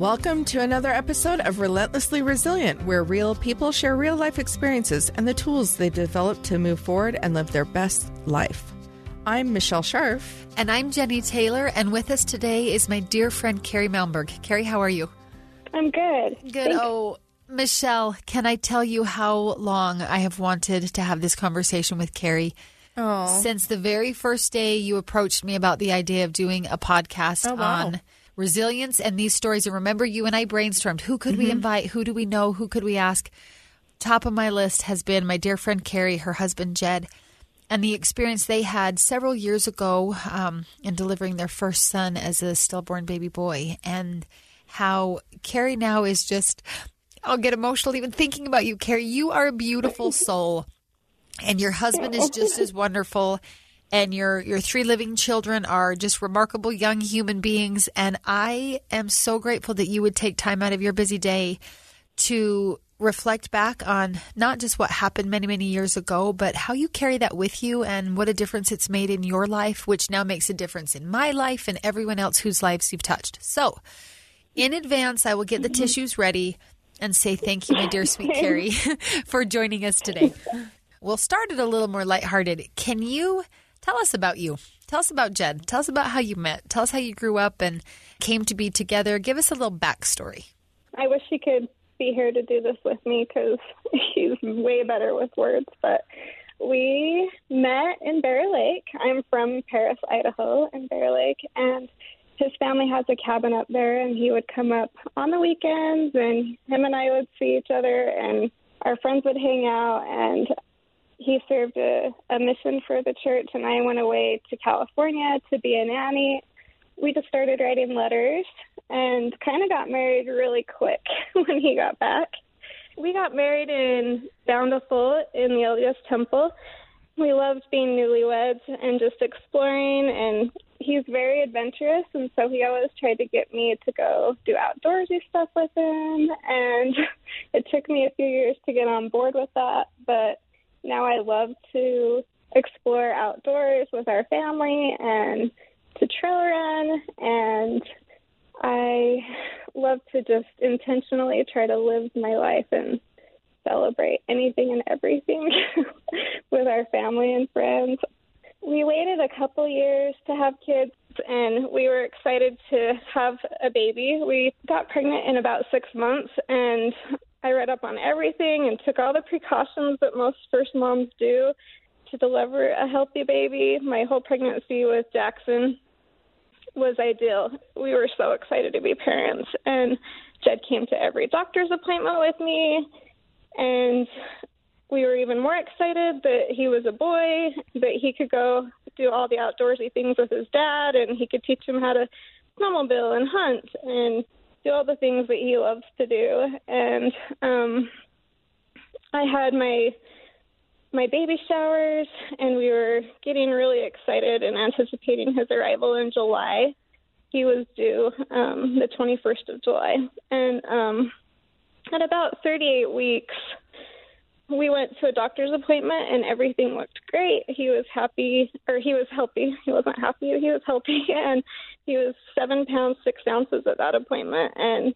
Welcome to another episode of Relentlessly Resilient, where real people share real life experiences and the tools they've developed to move forward and live their best life. I'm Michelle Scharf. And I'm Jenny Taylor, and with us today is my dear friend Carrie Malmberg. Carrie, how are you? I'm good. Good. Thanks. Oh, Michelle, can I tell you how long I have wanted to have this conversation with Carrie? Oh, Since the very first day you approached me about the idea of doing a podcast Oh, wow. on resilience and these stories. And remember, you and I brainstormed who could we invite? Who do we know? Who could we ask? Top of my list has been my dear friend Carrie, her husband Jed, and the experience they had several years ago um, in delivering their first son as a stillborn baby boy. And how Carrie now is just, I'll get emotional even thinking about you, Carrie. You are a beautiful soul and your husband is just as wonderful and your your three living children are just remarkable young human beings and I am so grateful that you would take time out of your busy day to reflect back on not just what happened many many years ago but how you carry that with you and what a difference it's made in your life which now makes a difference in my life and everyone else whose lives you've touched. So, in advance I will get the mm-hmm. tissues ready and say thank you my dear sweet Carrie for joining us today. We'll start it a little more lighthearted. Can you tell us about you? Tell us about Jed. Tell us about how you met. Tell us how you grew up and came to be together. Give us a little backstory. I wish he could be here to do this with me because he's way better with words. But we met in Bear Lake. I'm from Paris, Idaho, in Bear Lake, and his family has a cabin up there, and he would come up on the weekends, and him and I would see each other, and our friends would hang out, and he served a, a mission for the church, and I went away to California to be a nanny. We just started writing letters and kind of got married really quick when he got back. We got married in Bountiful in the LDS Temple. We loved being newlyweds and just exploring, and he's very adventurous, and so he always tried to get me to go do outdoorsy stuff with him. And it took me a few years to get on board with that, but now I love to explore outdoors with our family and to trail run and I love to just intentionally try to live my life and celebrate anything and everything with our family and friends. We waited a couple years to have kids and we were excited to have a baby. We got pregnant in about six months and up on everything and took all the precautions that most first moms do to deliver a healthy baby. My whole pregnancy with Jackson was ideal. We were so excited to be parents, and Jed came to every doctor's appointment with me, and we were even more excited that he was a boy, that he could go do all the outdoorsy things with his dad, and he could teach him how to snowmobile and hunt and do all the things that he loves to do. And um, I had my my baby showers, and we were getting really excited and anticipating his arrival in July. He was due um, the 21st of July, and um, at about 38 weeks, we went to a doctor's appointment, and everything looked great. He was happy, or he was healthy. He wasn't happy. He was healthy, and he was seven pounds six ounces at that appointment, and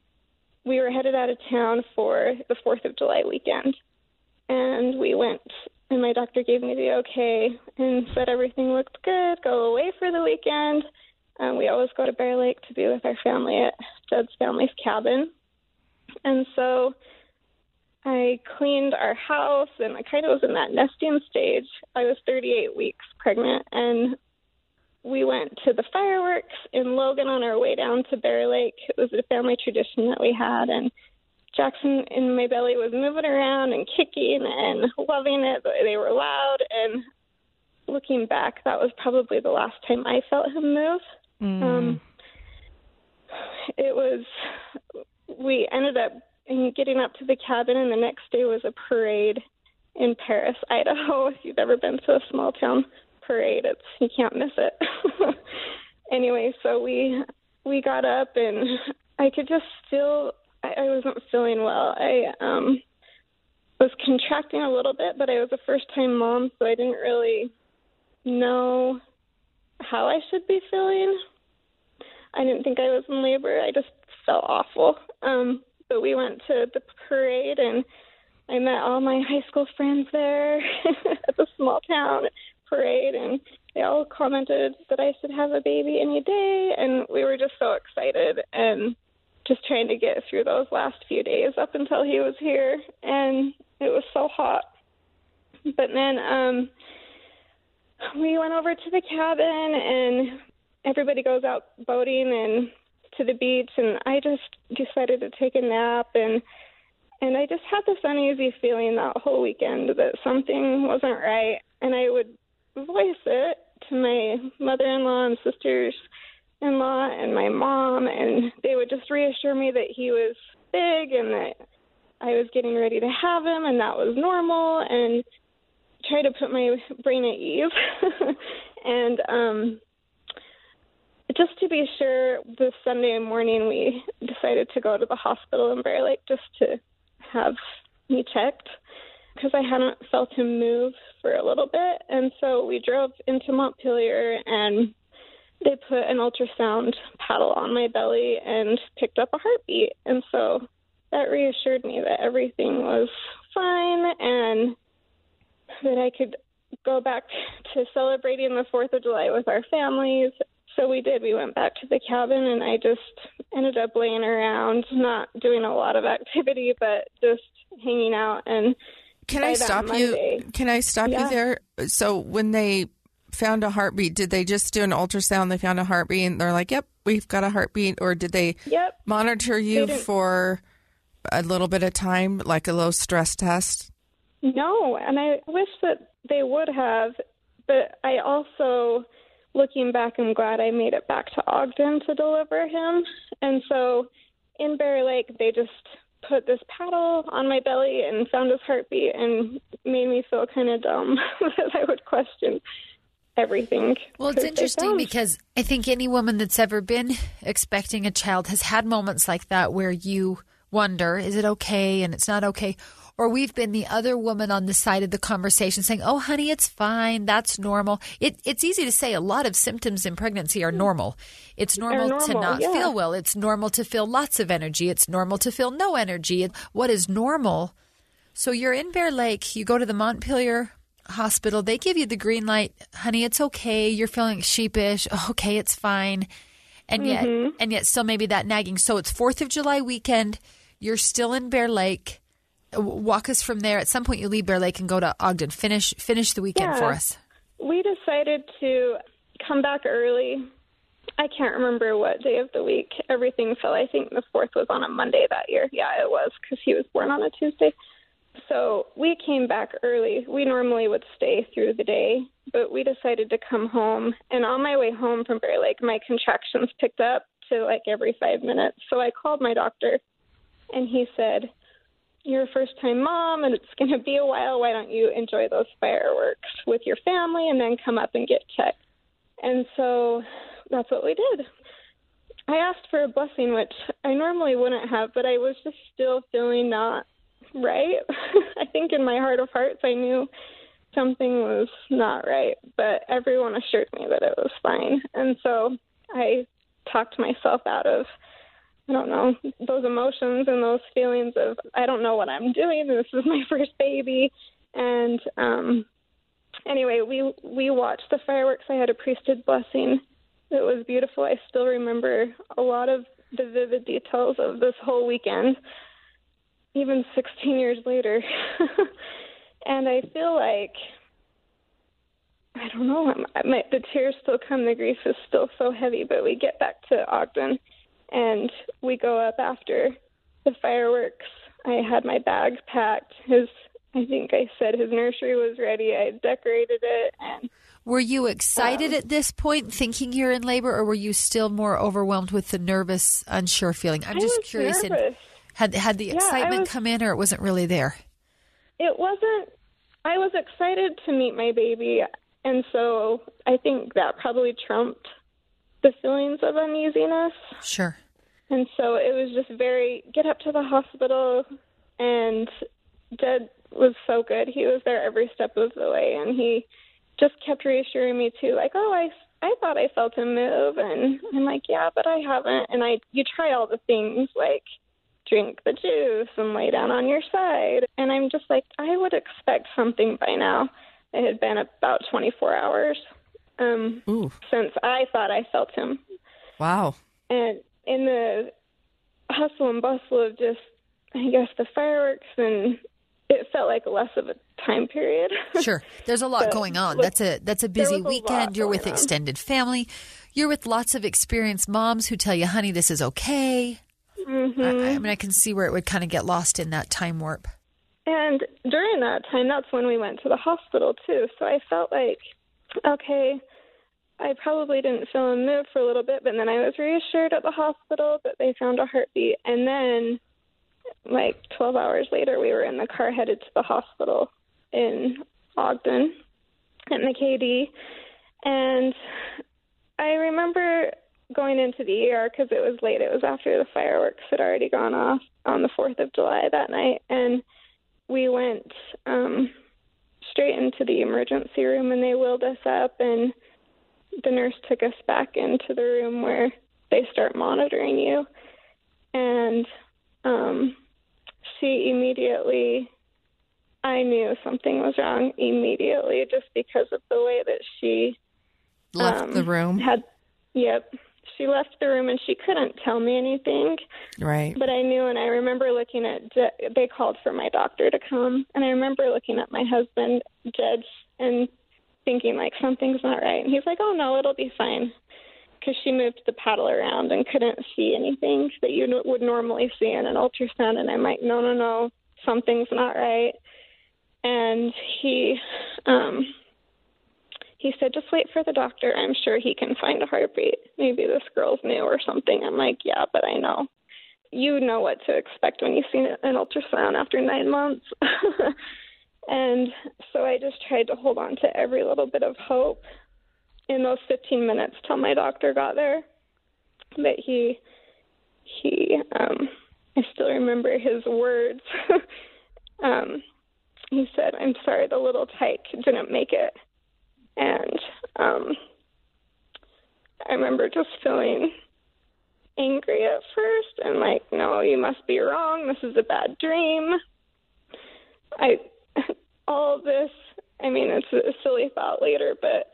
we were headed out of town for the Fourth of July weekend. And we went, and my doctor gave me the okay and said everything looked good. Go away for the weekend. Um, we always go to Bear Lake to be with our family at Jed's family's cabin. And so I cleaned our house, and I kind of was in that nesting stage. I was 38 weeks pregnant, and we went to the fireworks in Logan on our way down to Bear Lake. It was a family tradition that we had, and Jackson in my belly was moving around and kicking and loving it. They were loud, and looking back, that was probably the last time I felt him move. Um, it was. We ended up in getting up to the cabin, and the next day was a parade in Paris, Idaho. If you've ever been to a small town parade, it's you can't miss it. anyway, so we we got up, and I could just feel I, I wasn't feeling well. I um was contracting a little bit, but I was a first time mom, so I didn't really know how I should be feeling. I didn't think I was in labor. I just felt awful. Um, but we went to the parade and I met all my high school friends there at the small town parade, and they all commented that I should have a baby any day, and we were just so excited and just trying to get through those last few days up until he was here, and it was so hot. But then um, we went over to the cabin, and everybody goes out boating and to the beach, and I just decided to take a nap and and I just had this uneasy feeling that whole weekend that something wasn't right, and I would voice it to my mother-in-law and sisters-in-law and my mom, and they would just reassure me that he was big and that I was getting ready to have him, and that was normal, and try to put my brain at ease. and um just to be sure, this Sunday morning we decided to go to the hospital in Bear Lake just to have me checked because I hadn't felt him move for a little bit. And so we drove into Montpelier and they put an ultrasound paddle on my belly and picked up a heartbeat. And so that reassured me that everything was fine and that I could go back to celebrating the 4th of July with our families so we did. We went back to the cabin, and I just ended up laying around, not doing a lot of activity, but just hanging out. And can I stop Monday, you? Can I stop yeah. you there? So when they found a heartbeat, did they just do an ultrasound? They found a heartbeat, and they're like, "Yep, we've got a heartbeat," or did they yep. monitor you for a little bit of time, like a low stress test? No, and I wish that they would have, but I also looking back, I'm glad I made it back to Ogden to deliver him. And so in Bear Lake, they just put this paddle on my belly and found his heartbeat and made me feel kind of dumb that I would question everything. Well, it's interesting because I think any woman that's ever been expecting a child has had moments like that where you wonder, is it okay and it's not okay? Or we've been the other woman on the side of the conversation saying, "Oh, honey, it's fine. That's normal." It, it's easy to say a lot of symptoms in pregnancy are normal. It's normal, normal to not yeah. feel well. It's normal to feel lots of energy. It's normal to feel no energy. What is normal? So you're in Bear Lake. You go to the Montpelier hospital. They give you the green light, honey. It's okay. You're feeling sheepish. okay, it's fine. And yet, mm-hmm. and yet, still maybe that nagging. So it's Fourth of July weekend. You're still in Bear Lake walk us from there. At some point, you leave Bear Lake and go to Ogden. Finish finish the weekend yeah. for us. We decided to come back early. I can't remember what day of the week everything fell. I think the fourth was on a Monday that year. Yeah, it was because he was born on a Tuesday. So we came back early. We normally would stay through the day, but we decided to come home. And on my way home from Bear Lake, my contractions picked up to like every five minutes. So I called my doctor, and he said, you're a first time mom and it's going to be a while. Why don't you enjoy those fireworks with your family and then come up and get checked? And so that's what we did. I asked for a blessing, which I normally wouldn't have, but I was just still feeling not right. I think in my heart of hearts, I knew something was not right, but everyone assured me that it was fine. And so I talked myself out of I don't know, those emotions and those feelings of I don't know what I'm doing. This is my first baby, and um, anyway, we we watched the fireworks. I had a priesthood blessing. It was beautiful. I still remember a lot of the vivid details of this whole weekend, even 16 years later. and I feel like I don't know. My, the tears still come. The grief is still so heavy. But we get back to Ogden and we go up after the fireworks. I had my bags packed. His, I think I said his nursery was ready. I decorated it, and were you excited um, at this point, thinking you're in labor, or were you still more overwhelmed with the nervous, unsure feeling? I'm just curious. Had had the yeah, excitement was, come in, or it wasn't really there? It wasn't. I was excited to meet my baby, and so I think that probably trumped the feelings of uneasiness. Sure. And so it was just very get up to the hospital and Jed was so good. He was there every step of the way and he just kept reassuring me too, like, oh, I I thought I felt him move, and I'm like, yeah, but I haven't. And I you try all the things like drink the juice and lay down on your side, and I'm just like, I would expect something by now. It had been about 24 hours um, Ooh. since I thought I felt him, Wow. and in the hustle and bustle of just, I guess, the fireworks and it felt like less of a time period. Sure. There's a lot going on. That's a that's a busy was a weekend. You're with going on. extended family. You're with lots of experienced moms who tell you, "Honey, this is okay." Mm-hmm. I, I mean, I can see where it would kind of get lost in that time warp. And during that time, that's when we went to the hospital too. So I felt like, okay, I probably didn't feel him move for a little bit, but then I was reassured at the hospital that they found a heartbeat. And then, like 12 hours later, we were in the car headed to the hospital in Ogden at McKay And I remember going into the ER because it was late. It was after the fireworks had already gone off on the 4th of July that night. And we went um, straight into the emergency room and they wheeled us up and the nurse took us back into the room where they start monitoring you and um she immediately I knew something was wrong immediately just because of the way that she Left um, the room. had yep she left the room and she couldn't tell me anything Right. but I knew, and I remember looking at. They called for my doctor to come, and I remember looking at my husband, Jed, and thinking like something's not right. And he's like, "Oh no, it'll be fine," because she moved the paddle around and couldn't see anything that you would normally see in an ultrasound. And I'm like, "No, no, no, something's not right." And he, um, he said, "Just wait for the doctor. I'm sure he can find a heartbeat. Maybe this girl's new or something." I'm like, "Yeah, but I know." you know what to expect when you've seen an ultrasound after nine months. and so I just tried to hold on to every little bit of hope in those 15 minutes till my doctor got there. But he, he, um, I still remember his words. um, he said, "I'm sorry, the little tyke didn't make it," and um, I remember just feeling angry at first and like, no, you must be wrong. This is a bad dream. I, all this, I mean, it's a silly thought later, but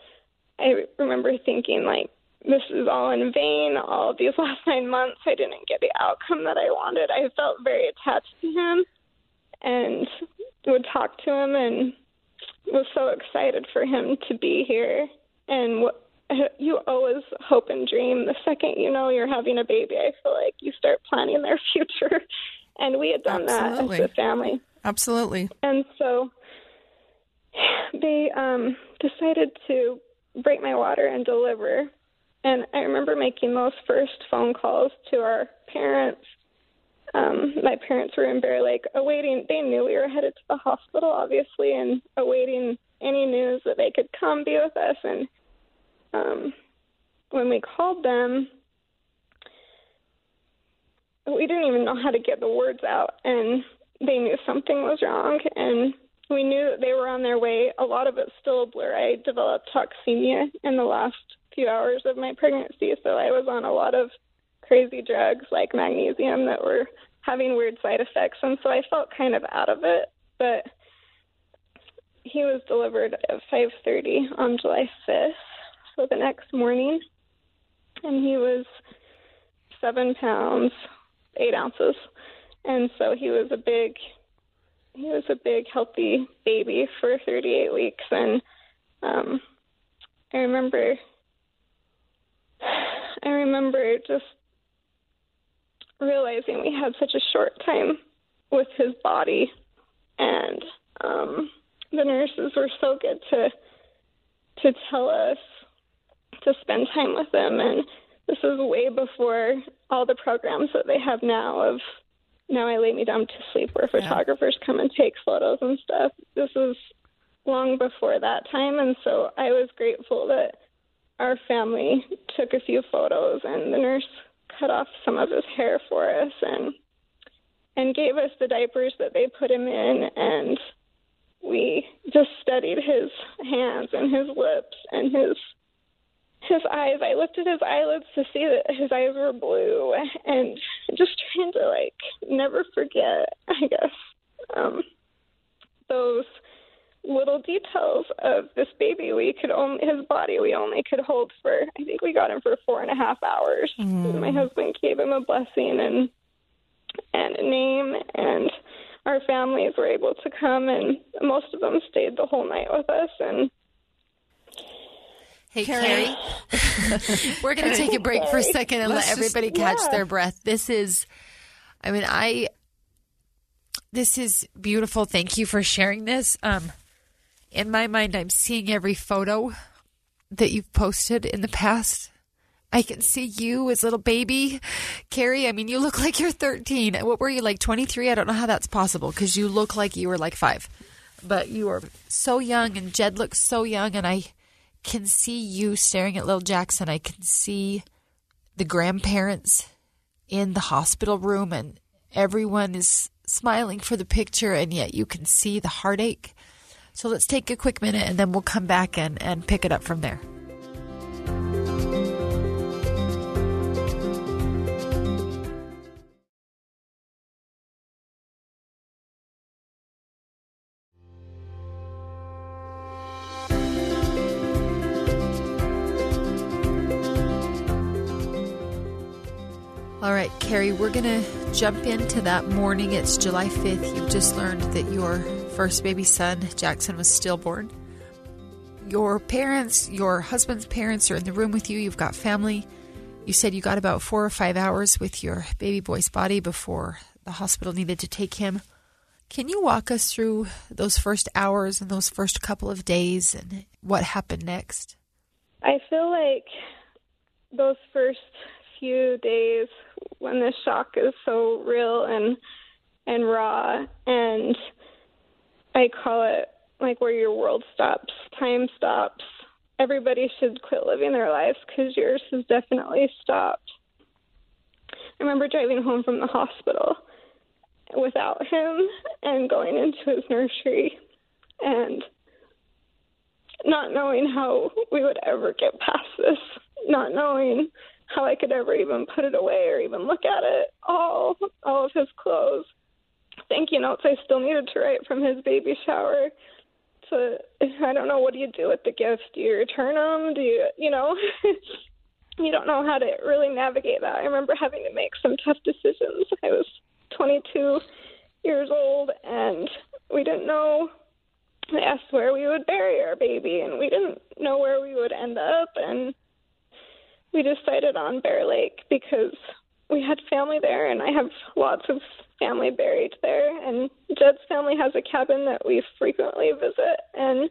I remember thinking, like, this is all in vain. All these last nine months, I didn't get the outcome that I wanted. I felt very attached to him and would talk to him and was so excited for him to be here. And what you always hope and dream the second you know you're having a baby i feel like you start planning their future and we had done Absolutely. that as a family Absolutely. and so they um decided to break my water and deliver and i remember making those first phone calls to our parents um my parents were in bear lake awaiting they knew we were headed to the hospital obviously and awaiting any news that they could come be with us and um, when we called them, we didn't even know how to get the words out, and they knew something was wrong, and we knew that they were on their way. A lot of it's still a blur. I developed toxemia in the last few hours of my pregnancy, so I was on a lot of crazy drugs like magnesium that were having weird side effects, and so I felt kind of out of it, but he was delivered at 5:30 on July 5th so the next morning, and he was seven pounds eight ounces, and so he was a big, he was a big healthy baby for 38 weeks, and um, I remember, I remember just realizing we had such a short time with his body, and um, the nurses were so good to to tell us to spend time with him, and this was way before all the programs that they have now of now I lay me down to sleep where photographers come and take photos and stuff. This was long before that time and so I was grateful that our family took a few photos and the nurse cut off some of his hair for us and and gave us the diapers that they put him in and we just studied his hands and his lips and his his eyes. I looked at his eyelids to see that his eyes were blue, and just trying to like never forget. I guess um, those little details of this baby we could only his body we only could hold for I think we got him for four and a half hours. Mm. My husband gave him a blessing and and a name and our families were able to come and most of them stayed the whole night with us and Hey, Carrie, we're going to take a break for a second and Let's let everybody just, catch yeah. their breath. This is, I mean, I, this is beautiful. Thank you for sharing this. Um, in my mind, I'm seeing every photo that you've posted in the past. I can see you as little baby Carrie. I mean, you look like you're 13. What were you like 23? I don't know how that's possible because you look like you were like five, but you are so young, and Jed looks so young, and I can see you staring at little Jackson. I can see the grandparents in the hospital room, and everyone is smiling for the picture, and yet you can see the heartache. So let's take a quick minute and then we'll come back and, and pick it up from there. All right, Carrie, we're going to jump into that morning. It's July 5th. You've just learned that your first baby son, Jackson, was stillborn. Your parents, your husband's parents, are in the room with you. You've got family. You said you got about four or five hours with your baby boy's body before the hospital needed to take him. Can you walk us through those first hours and those first couple of days and what happened next? I feel like those first few days when the shock is so real and and raw and I call it like where your world stops, time stops. Everybody should quit living their lives because yours has definitely stopped. I remember driving home from the hospital without him and going into his nursery and not knowing how we would ever get past this, not knowing how I could ever even put it away or even look at it. All all of his clothes, thank you notes I still needed to write from his baby shower. To I don't know what do you do with the gifts? Do you return them? Do you you know? you don't know how to really navigate that. I remember having to make some tough decisions. I was 22 years old and we didn't know they asked where we would bury our baby and we didn't know where we would end up and we decided on Bear Lake because we had family there, and I have lots of family buried there. And Jed's family has a cabin that we frequently visit, and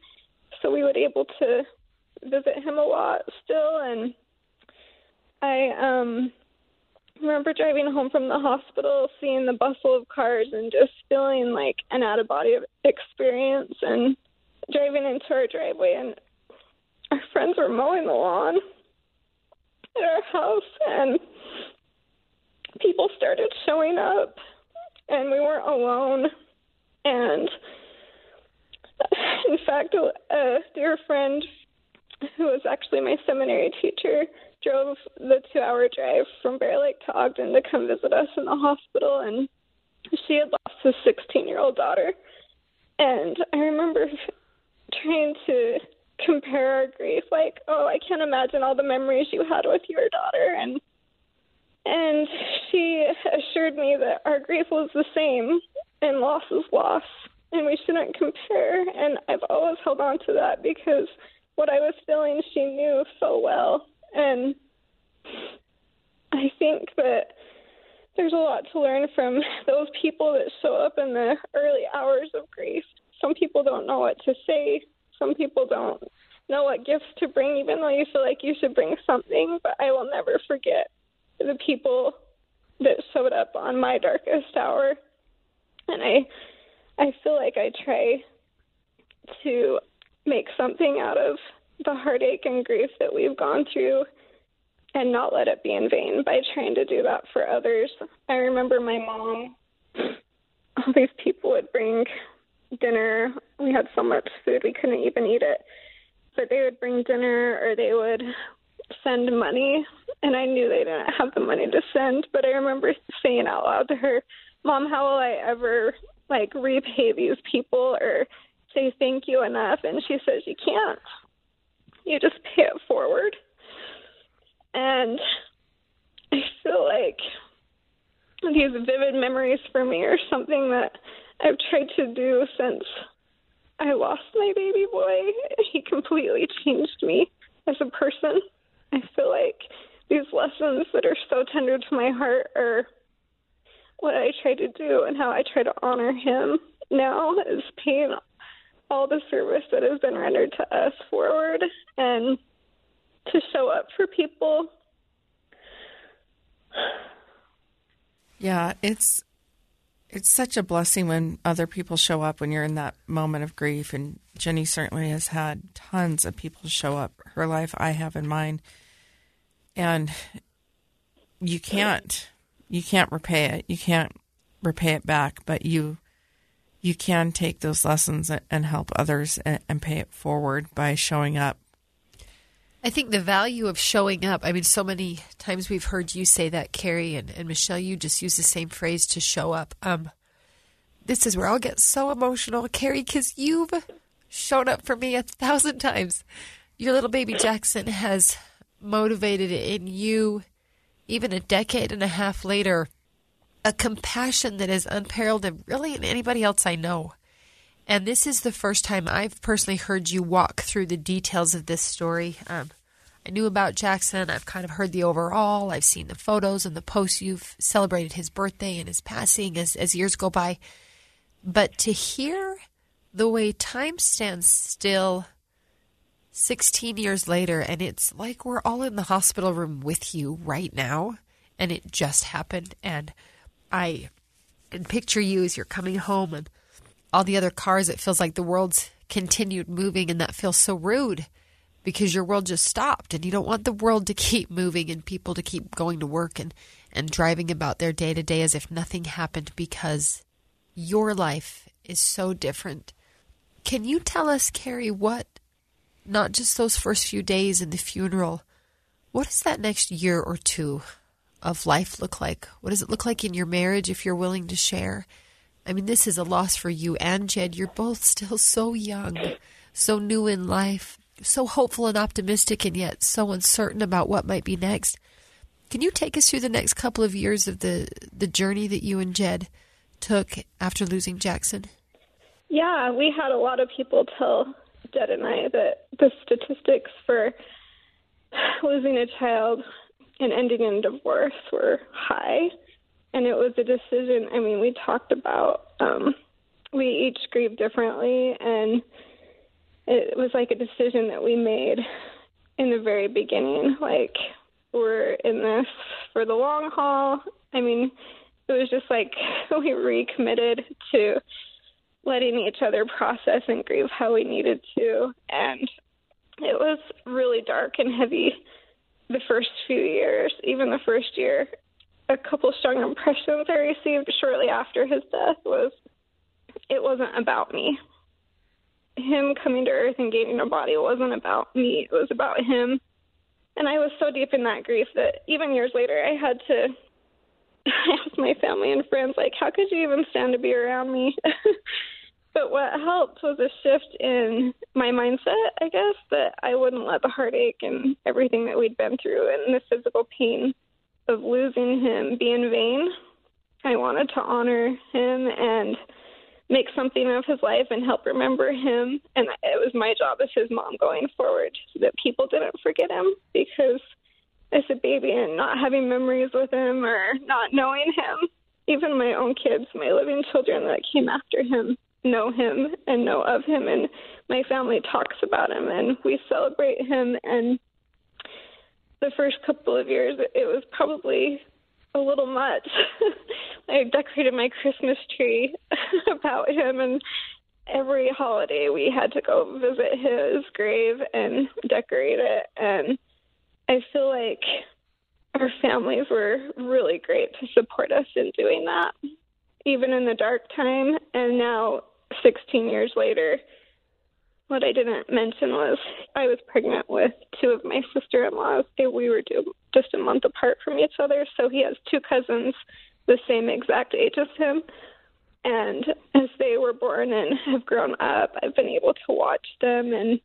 so we would able to visit him a lot still. And I um remember driving home from the hospital, seeing the bustle of cars, and just feeling like an out of body experience. And driving into our driveway, and our friends were mowing the lawn at our house, and people started showing up, and we weren't alone. And in fact, a dear friend who was actually my seminary teacher drove the two hour drive from Bear Lake to Ogden to come visit us in the hospital and she had lost a 16 year old daughter and I remember trying to compare our grief like oh i can't imagine all the memories you had with your daughter and and she assured me that our grief was the same and loss is loss and we shouldn't compare. And i've always held on to that because what i was feeling she knew so well. And i think that there's a lot to learn from those people that show up in the early hours of grief. Some people don't know what to say. Some people don't know what gifts to bring, even though you feel like you should bring something. But I will never forget the people that showed up on my darkest hour, and I, I feel like I try to make something out of the heartache and grief that we've gone through and not let it be in vain by trying to do that for others. I remember my mom, all these people would bring dinner. We had so much food we couldn't even eat it. But they would bring dinner or they would send money and I knew they didn't have the money to send, but I remember saying out loud to her, "Mom, how will I ever like repay these people or say thank you enough?" And she says, "You can't. You just pay it forward." And I feel like these vivid memories for me are something that I've tried to do since I lost my baby boy. He completely changed me as a person. I feel like these lessons that are so tender to my heart are what I try to do and how I try to honor him. Now is paying all the service that has been rendered to us forward and to show up for people. Yeah, it's it's such a blessing when other people show up when you're in that moment of grief. And Jenny certainly has had tons of people show up. Her life I have in mind and you can't you can't repay it you can't repay it back but you you can take those lessons and help others and, pay it forward by showing up I think the value of showing up, I mean, so many times we've heard you say that, Carrie and, and Michelle, you just use the same phrase to show up. Um, this is where I'll get so emotional, Carrie, because you've shown up for me a thousand times. Your little baby Jackson has motivated in you, even a decade and a half later, a compassion that is unparalleled really in anybody else I know. And this is the first time I've personally heard you walk through the details of this story. Um, I knew about Jackson. I've kind of heard the overall. I've seen the photos and the posts. You've celebrated his birthday and his passing as, as years go by. But to hear the way time stands still 16 years later, and it's like we're all in the hospital room with you right now, and it just happened. And I can picture you as you're coming home and all the other cars, it feels like the world's continued moving, and that feels so rude because your world just stopped, and you don't want the world to keep moving and people to keep going to work and, and driving about their day to day as if nothing happened because your life is so different. Can you tell us, Carrie, what, not just those first few days in the funeral, what does that next year or two of life look like? What does it look like in your marriage if you're willing to share? I mean, this is a loss for you and Jed. You're both still so young, so new in life, so hopeful and optimistic, and yet so uncertain about what might be next. Can you take us through the next couple of years of the, the journey that you and Jed took after losing Jackson? Yeah, we had a lot of people tell Jed and I that the statistics for losing a child and ending in divorce were high and it was a decision. I mean, we talked about um, we each grieved differently, and it was like a decision that we made in the very beginning. Like we're in this for the long haul. I mean, it was just like we recommitted to letting each other process and grieve how we needed to, and it was really dark and heavy the first few years, even the first year a couple strong impressions I received shortly after his death was it wasn't about me. Him coming to Earth and gaining a body wasn't about me. It was about him. And I was so deep in that grief that even years later I had to ask my family and friends, like, how could you even stand to be around me? but what helped was a shift in my mindset, I guess, that I wouldn't let the heartache and everything that we'd been through and the physical pain of losing him be in vain. I wanted to honor him and make something of his life and help remember him. And it was my job as his mom going forward so that people didn't forget him because as a baby and not having memories with him or not knowing him, even my own kids, my living children that came after him, know him and know of him. And my family talks about him and we celebrate him. And the first couple of years, it was probably a little much. I decorated my Christmas tree about him, and every holiday we had to go visit his grave and decorate it. And I feel like our families were really great to support us in doing that, even in the dark time. And now 16 years later, what I didn't mention was I was pregnant with two of my sister in laws. We were just a month apart from each other, so he has two cousins the same exact age as him. And as they were born and have grown up, I've been able to watch them and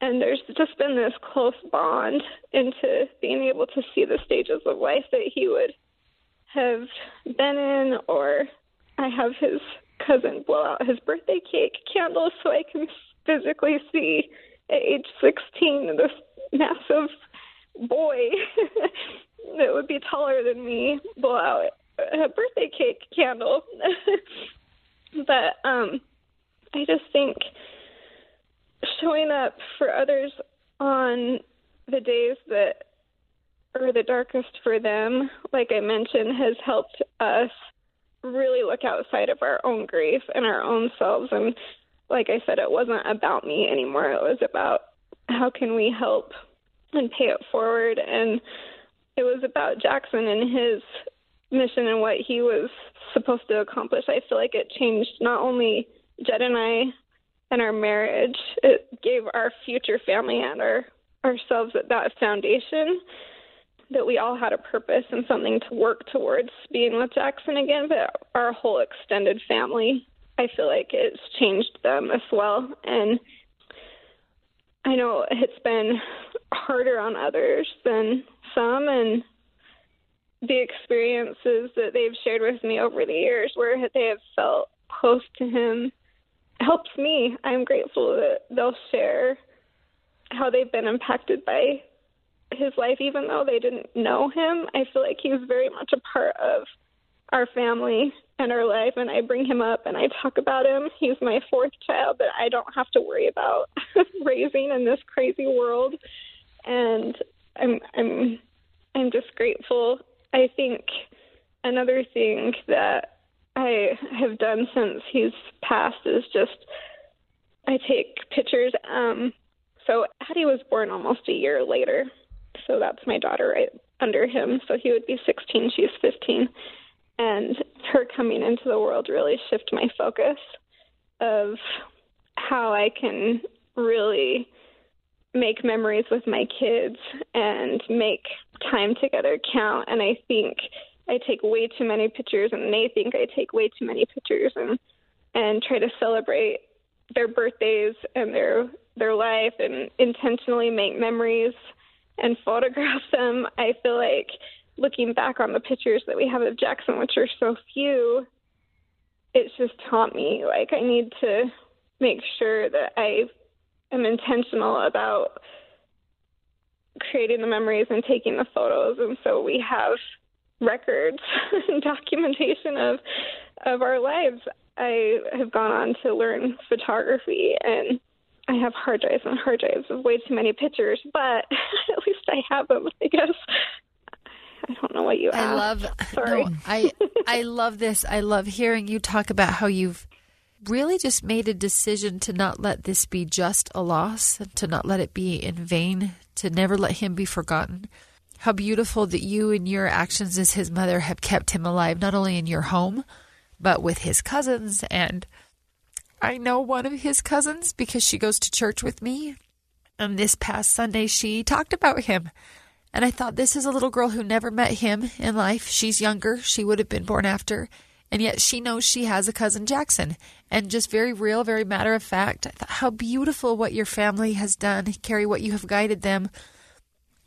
and there's just been this close bond into being able to see the stages of life that he would have been in or I have his cousin blow out his birthday cake candles so I can physically see at age 16 this massive boy that would be taller than me blow out a birthday cake candle. but um I just think showing up for others on the days that are the darkest for them, like I mentioned, has helped us really look outside of our own grief and our own selves. And like I said, it wasn't about me anymore. It was about how can we help and pay it forward. And it was about Jackson and his mission and what he was supposed to accomplish. I feel like it changed not only Jed and I and our marriage, it gave our future family and our ourselves that foundation that we all had a purpose and something to work towards being with Jackson again, but our whole extended family, I feel like it's changed them as well. And I know it's been harder on others than some, and the experiences that they've shared with me over the years where they have felt close to him helps me. I'm grateful that they'll share how they've been impacted by his life, even though they didn't know him. I feel like he's very much a part of our family and our life, and I bring him up and I talk about him. He's my fourth child that I don't have to worry about raising in this crazy world, and I'm I'm I'm just grateful. I think another thing that I have done since he's passed is just I take pictures. Um, so Addie was born almost a year later, so that's my daughter right under him. So he would be 16, she's 15. And her coming into the world really shifted my focus of how I can really make memories with my kids and make time together count. And I think I take way too many pictures, and they think I take way too many pictures, and and try to celebrate their birthdays and their their life, and intentionally make memories and photograph them, I feel like looking back on the pictures that we have of Jackson, which are so few, it's just taught me like I need to make sure that I am intentional about creating the memories and taking the photos. And so we have records and documentation of of our lives. I have gone on to learn photography and I have hard drives and hard drives of way too many pictures, but at least I have them, I guess. I don't know what you asked. I love Sorry. No, I I love this. I love hearing you talk about how you've really just made a decision to not let this be just a loss, to not let it be in vain, to never let him be forgotten. How beautiful that you and your actions as his mother have kept him alive, not only in your home, but with his cousins and I know one of his cousins because she goes to church with me. And this past Sunday, she talked about him. And I thought, this is a little girl who never met him in life. She's younger. She would have been born after. And yet she knows she has a cousin Jackson. And just very real, very matter of fact. I thought, how beautiful what your family has done, Carrie, what you have guided them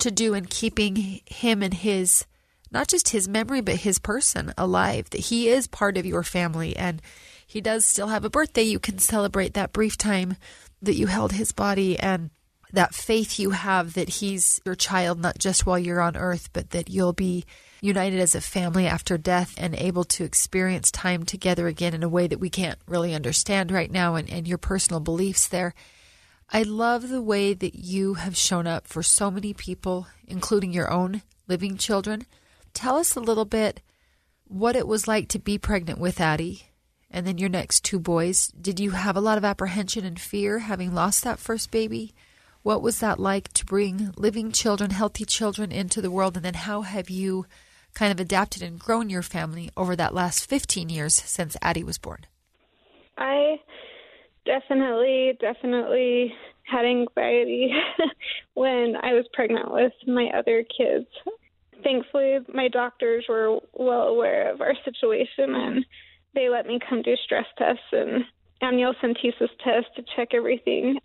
to do in keeping him and his, not just his memory, but his person alive. That he is part of your family. And he does still have a birthday, you can celebrate that brief time that you held his body and that faith you have that he's your child, not just while you're on earth, but that you'll be united as a family after death and able to experience time together again in a way that we can't really understand right now and, and your personal beliefs there. I love the way that you have shown up for so many people, including your own living children. Tell us a little bit what it was like to be pregnant with Addie and then your next two boys. Did you have a lot of apprehension and fear having lost that first baby? What was that like to bring living children, healthy children into the world? And then how have you kind of adapted and grown your family over that last 15 years since Addie was born? I definitely, definitely had anxiety when I was pregnant with my other kids. Thankfully, my doctors were well aware of our situation and they let me come do stress tests and amniocentesis tests to check everything.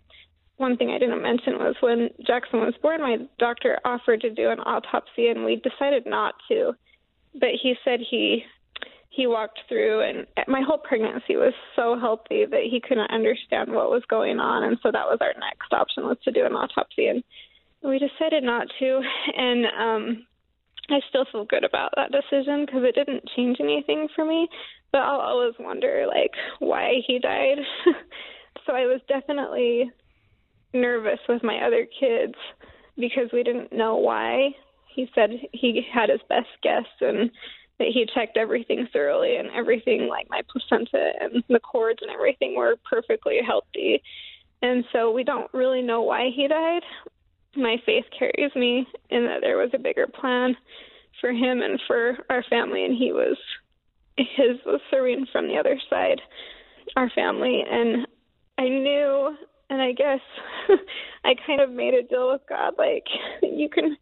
One thing I didn't mention was when Jackson was born, my doctor offered to do an autopsy and we decided not to. But he said he he walked through and my whole pregnancy was so healthy that he couldn't understand what was going on and so that was our next option was to do an autopsy and we decided not to and um I still feel good about that decision because it didn't change anything for me but I'll always wonder like why he died. So I was definitely nervous with my other kids because we didn't know why. He said he had his best guess and that he checked everything thoroughly and everything like my placenta and the cords and everything were perfectly healthy. And so we don't really know why he died. My faith carries me in that there was a bigger plan for him and for our family and he was his was serving from the other side our family and I knew and I guess I kind of made a deal with God like you can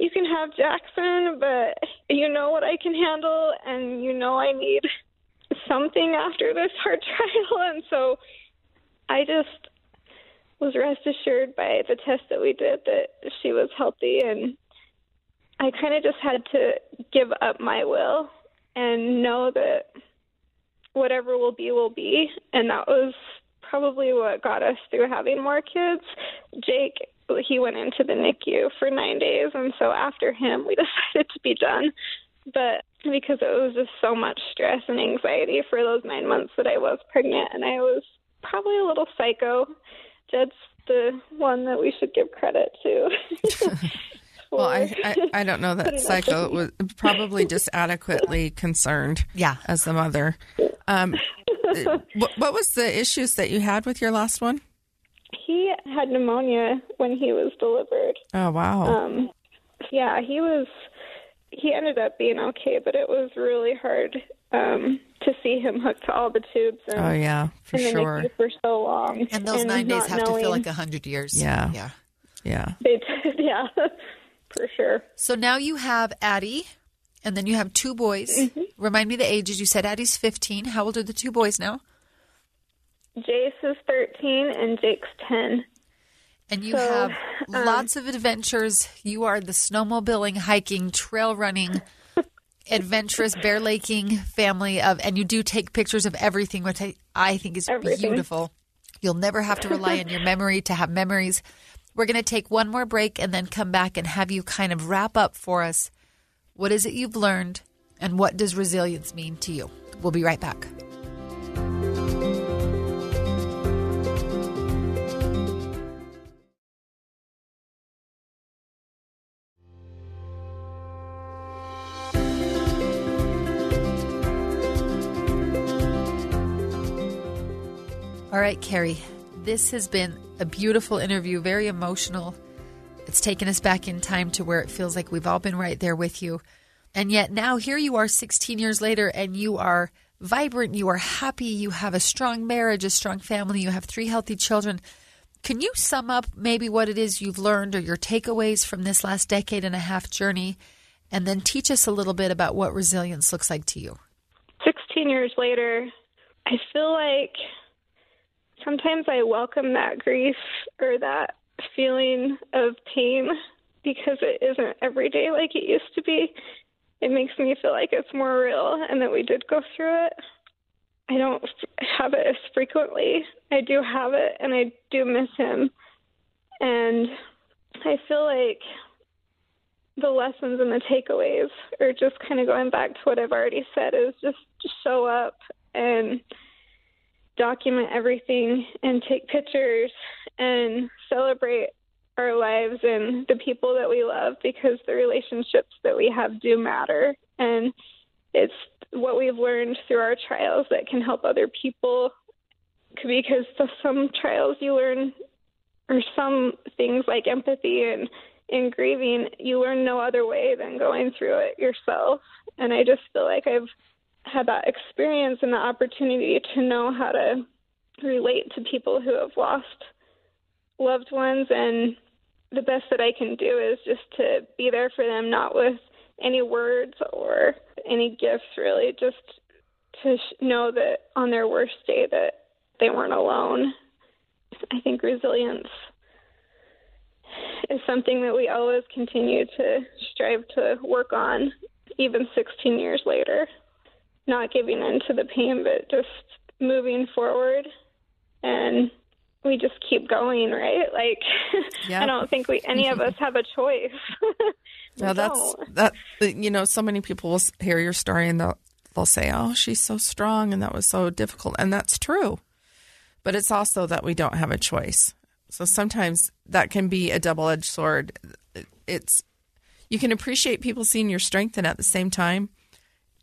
you can have Jackson, but you know what I can handle, and you know I need something after this hard trial. And so I just was rest assured by the test that we did that she was healthy. And I kind of just had to give up my will and know that whatever will be, will be. And that was probably what got us through having more kids. Jake he went into the NICU for nine days, and so after him, we decided to be done. But because it was just so much stress and anxiety for those nine months that I was pregnant, and I was probably a little psycho. Jed's the one that we should give credit to. well, I, I, I don't know that psycho was probably just adequately concerned. Yeah, as the mother. Um, what, what was the issues that you had with your last one? He had pneumonia when he was delivered. Oh wow. Um, yeah, he was. He ended up being okay, but it was really hard um, to see him hooked to all the tubes. And, oh yeah, for and sure. For so long, and those and nine days have knowing, to feel like a hundred years. Yeah, yeah, yeah. They did, yeah, for sure. So now you have Addie, and then you have two boys. Mm-hmm. Remind me the ages. You said Addie's fifteen. How old are the two boys now? Jace is 13 and Jake's 10. And you So, have um, lots of adventures. You are the snowmobiling, hiking, trail running, adventurous bear laking family of, and you do take pictures of everything, which I, I think is Everything. beautiful. You'll never have to rely on your memory to have memories. We're going to take one more break and then come back and have you kind of wrap up for us. What is it you've learned, and what does resilience mean to you? We'll be right back. All right, Carrie, this has been a beautiful interview, very emotional. It's taken us back in time to where it feels like we've all been right there with you. And yet now here you are 16 years later and you are vibrant, you are happy, you have a strong marriage, a strong family, you have three healthy children. Can you sum up maybe what it is you've learned or your takeaways from this last decade and a half journey and then teach us a little bit about what resilience looks like to you? 16 years later, I feel like sometimes I welcome that grief or that feeling of pain because it isn't every day like it used to be. It makes me feel like it's more real and that we did go through it. I don't have it as frequently. I do have it and I do miss him. And I feel like the lessons and the takeaways are just kind of going back to what I've already said is just, just show up and document everything and take pictures and celebrate our lives and the people that we love because the relationships that we have do matter. And it's what we've learned through our trials that can help other people because some trials you learn or some things like empathy and in grieving you learn no other way than going through it yourself. And i just feel like i've had that experience and the opportunity to know how to relate to people who have lost loved ones and the best that I can do is just to be there for them not with any words or any gifts really just to know that on their worst day that they weren't alone. I think resilience is something that we always continue to strive to work on even 16 years later. Not giving in to the pain but just moving forward and we just keep going, right? Like I don't think we any of us have a choice. no, that's that. You know, so many people will hear your story and they'll they'll say, "Oh, she's so strong," and that was so difficult, and that's true. But it's also that we don't have a choice. So sometimes that can be a double edged sword. It's you can appreciate people seeing your strength, and at the same time,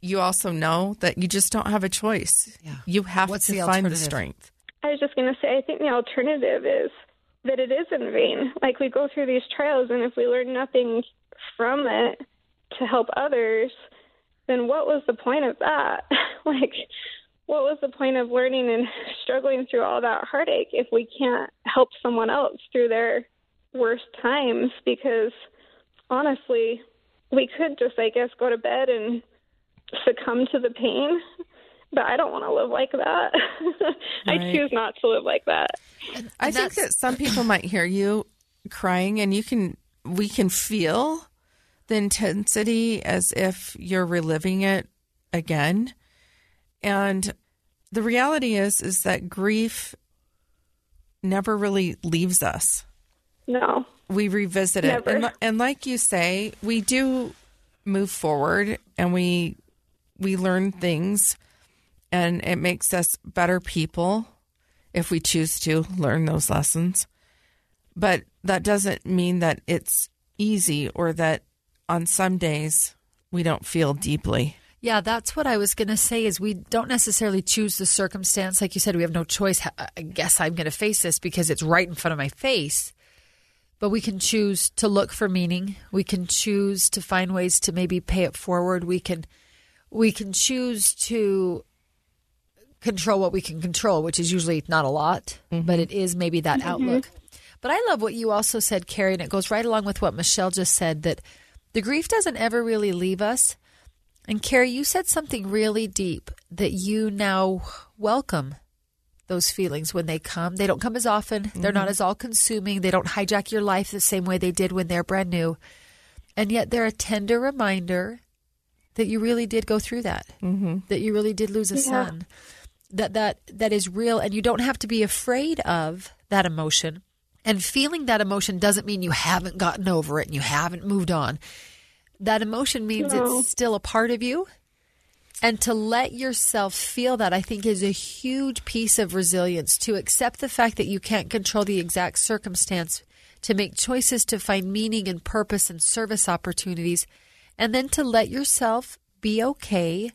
you also know that you just don't have a choice. Yeah. You have What's to the find the strength. I was just going to say, I think the alternative is that it is in vain. Like we go through these trials, and if we learn nothing from it to help others, then what was the point of that? like, what was the point of learning and struggling through all that heartache if we can't help someone else through their worst times? Because honestly, we could just, I guess, go to bed and succumb to the pain but I don't want to live like that. I choose not to live like that. I And think that some people might hear you crying, and you can we can feel the intensity as if you're reliving it again. And the reality is is that grief never really leaves us. No. We revisit it, and, and like you say, we do move forward, and we we learn things, and it makes us better people if we choose to learn those lessons. But that doesn't mean that it's easy or that on some days we don't feel deeply. Yeah, that's what I was going to say is we don't necessarily choose the circumstance like you said we have no choice. I- guess I'm going to face this because it's right in front of my face. But we can choose to look for meaning. We can choose to find ways to maybe pay it forward. We can we can choose to control what we can control, which is usually not a lot, mm-hmm. but it is maybe that mm-hmm. outlook. But I love what you also said, Carrie, and it goes right along with what Michelle just said that the grief doesn't ever really leave us. And Carrie, you said something really deep that you now welcome those feelings when they come. They don't come as often, they're not mm-hmm. as all consuming, they don't hijack your life the same way they did when they're brand new. And yet they're a tender reminder that you really did go through that, mm-hmm. that you really did lose a son, that that that is real, and you don't have to be afraid of that emotion. And feeling that emotion doesn't mean you haven't gotten over it and you haven't moved on. That emotion means No. it's still a part of you. And to let yourself feel that, I think, is a huge piece of resilience to accept the fact that you can't control the exact circumstance, to make choices to find meaning and purpose and service opportunities, and then to let yourself be okay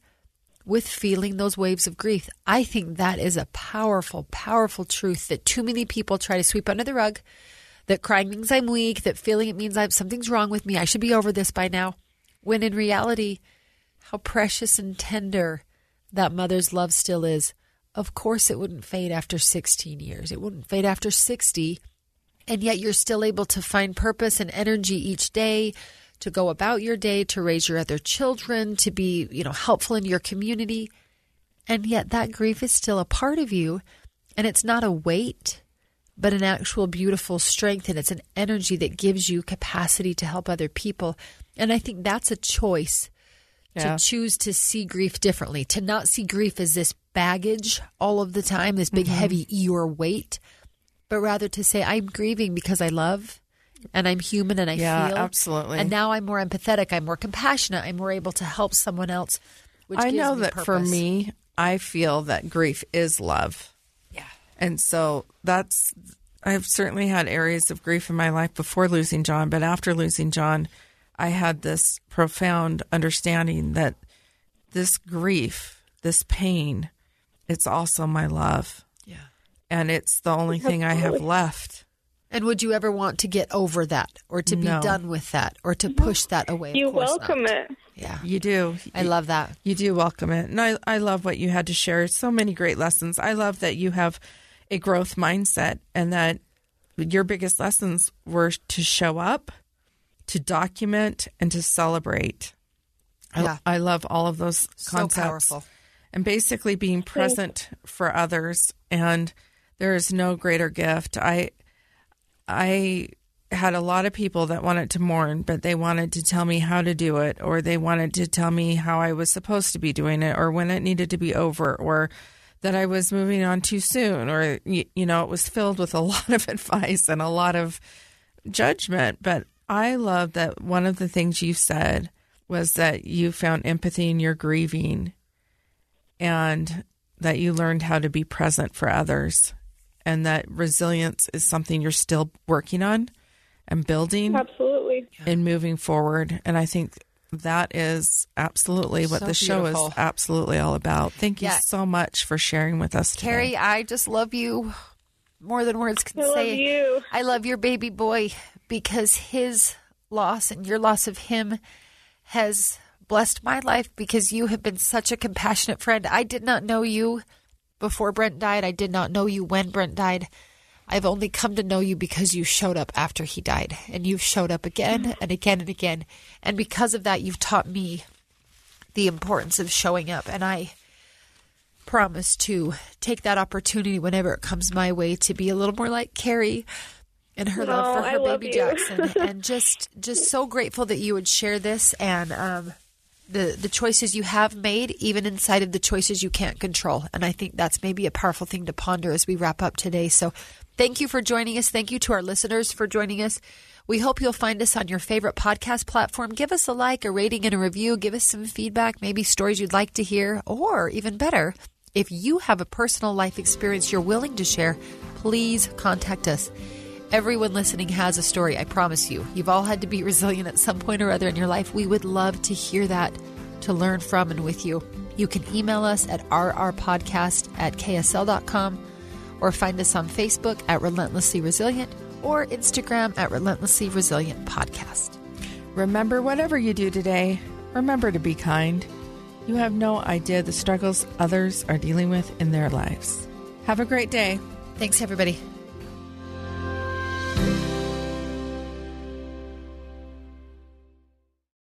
with feeling those waves of grief. I think that is a powerful, powerful truth that too many people try to sweep under the rug. That crying means I'm weak, that feeling it means I'm, something's wrong with me, I should be over this by now. When in reality, how precious and tender that mother's love still is. Of course, it wouldn't fade after 16 years, it wouldn't fade after 60. And yet, you're still able to find purpose and energy each day to go about your day, to raise your other children, to be, you know, helpful in your community. And yet, that grief is still a part of you. And it's not a weight, but an actual beautiful strength. And it's an energy that gives you capacity to help other people. And I think that's a choice Yeah. to choose to see grief differently, to not see grief as this baggage all of the time, this big, mm-hmm. heavy your weight, but rather to say, I'm grieving because I love and I'm human and I Yeah, feel. absolutely. And now I'm more empathetic, I'm more compassionate, I'm more able to help someone else. Which I gives know me that for me, I feel that grief is love. Yeah. And so that's, I've certainly had areas of grief in my life before losing John, but after losing John, I had this profound understanding that this grief, this pain, it's also my love. Yeah. And it's the only thing I have left. And would you ever want to get over that or to be No. done with that or to push that away? You welcome not. it. Yeah. You do. I love that. You do welcome it. And I, I love what you had to share. So many great lessons. I love that you have a growth mindset and that your biggest lessons were to show up, to document, and to celebrate. I, Yeah. I love all of those So concepts. powerful. And basically being present for others. And there is no greater gift. I I had a lot of people that wanted to mourn, but they wanted to tell me how to do it, or they wanted to tell me how I was supposed to be doing it, or when it needed to be over, or that I was moving on too soon, or, you, you know, it was filled with a lot of advice and a lot of judgment. But I love that one of the things you said was that you found empathy in your grieving and that you learned how to be present for others and that resilience is something you're still working on and building Absolutely. and moving forward and i think that is absolutely what So the show beautiful. is absolutely all about thank you Yeah. so much for sharing with us today. Carrie, I just love you more than words can I love say. you. I love your baby boy because his loss and your loss of him has blessed my life because you have been such a compassionate friend. I did not know you before Brent died. I did not know you when Brent died. I've only come to know you because you showed up after he died and you've showed up again and again and again. And because of that, you've taught me the importance of showing up. And I promise to take that opportunity whenever it comes my way to be a little more like Carrie and her No, love for her love baby you. Jackson and just just so grateful that you would share this and um the the choices you have made even inside of the choices you can't control and I think that's maybe a powerful thing to ponder as we wrap up today so thank you for joining us thank you to our listeners for joining us we hope you'll find us on your favorite podcast platform. Give us a like, a rating, and a review. Give us some feedback, maybe stories you'd like to hear, or even better, if you have a personal life experience you're willing to share, please contact us. Everyone listening has a story, I promise you. You've all had to be resilient at some point or other in your life. We would love to hear that, to learn from and with you. You can email us at rrpodcast at ksl.com or find us on Facebook at Relentlessly Resilient or Instagram at Relentlessly Resilient Podcast. remember whatever you do today remember to be kind you have no idea the struggles others are dealing with in their lives have a great day Thanks, everybody.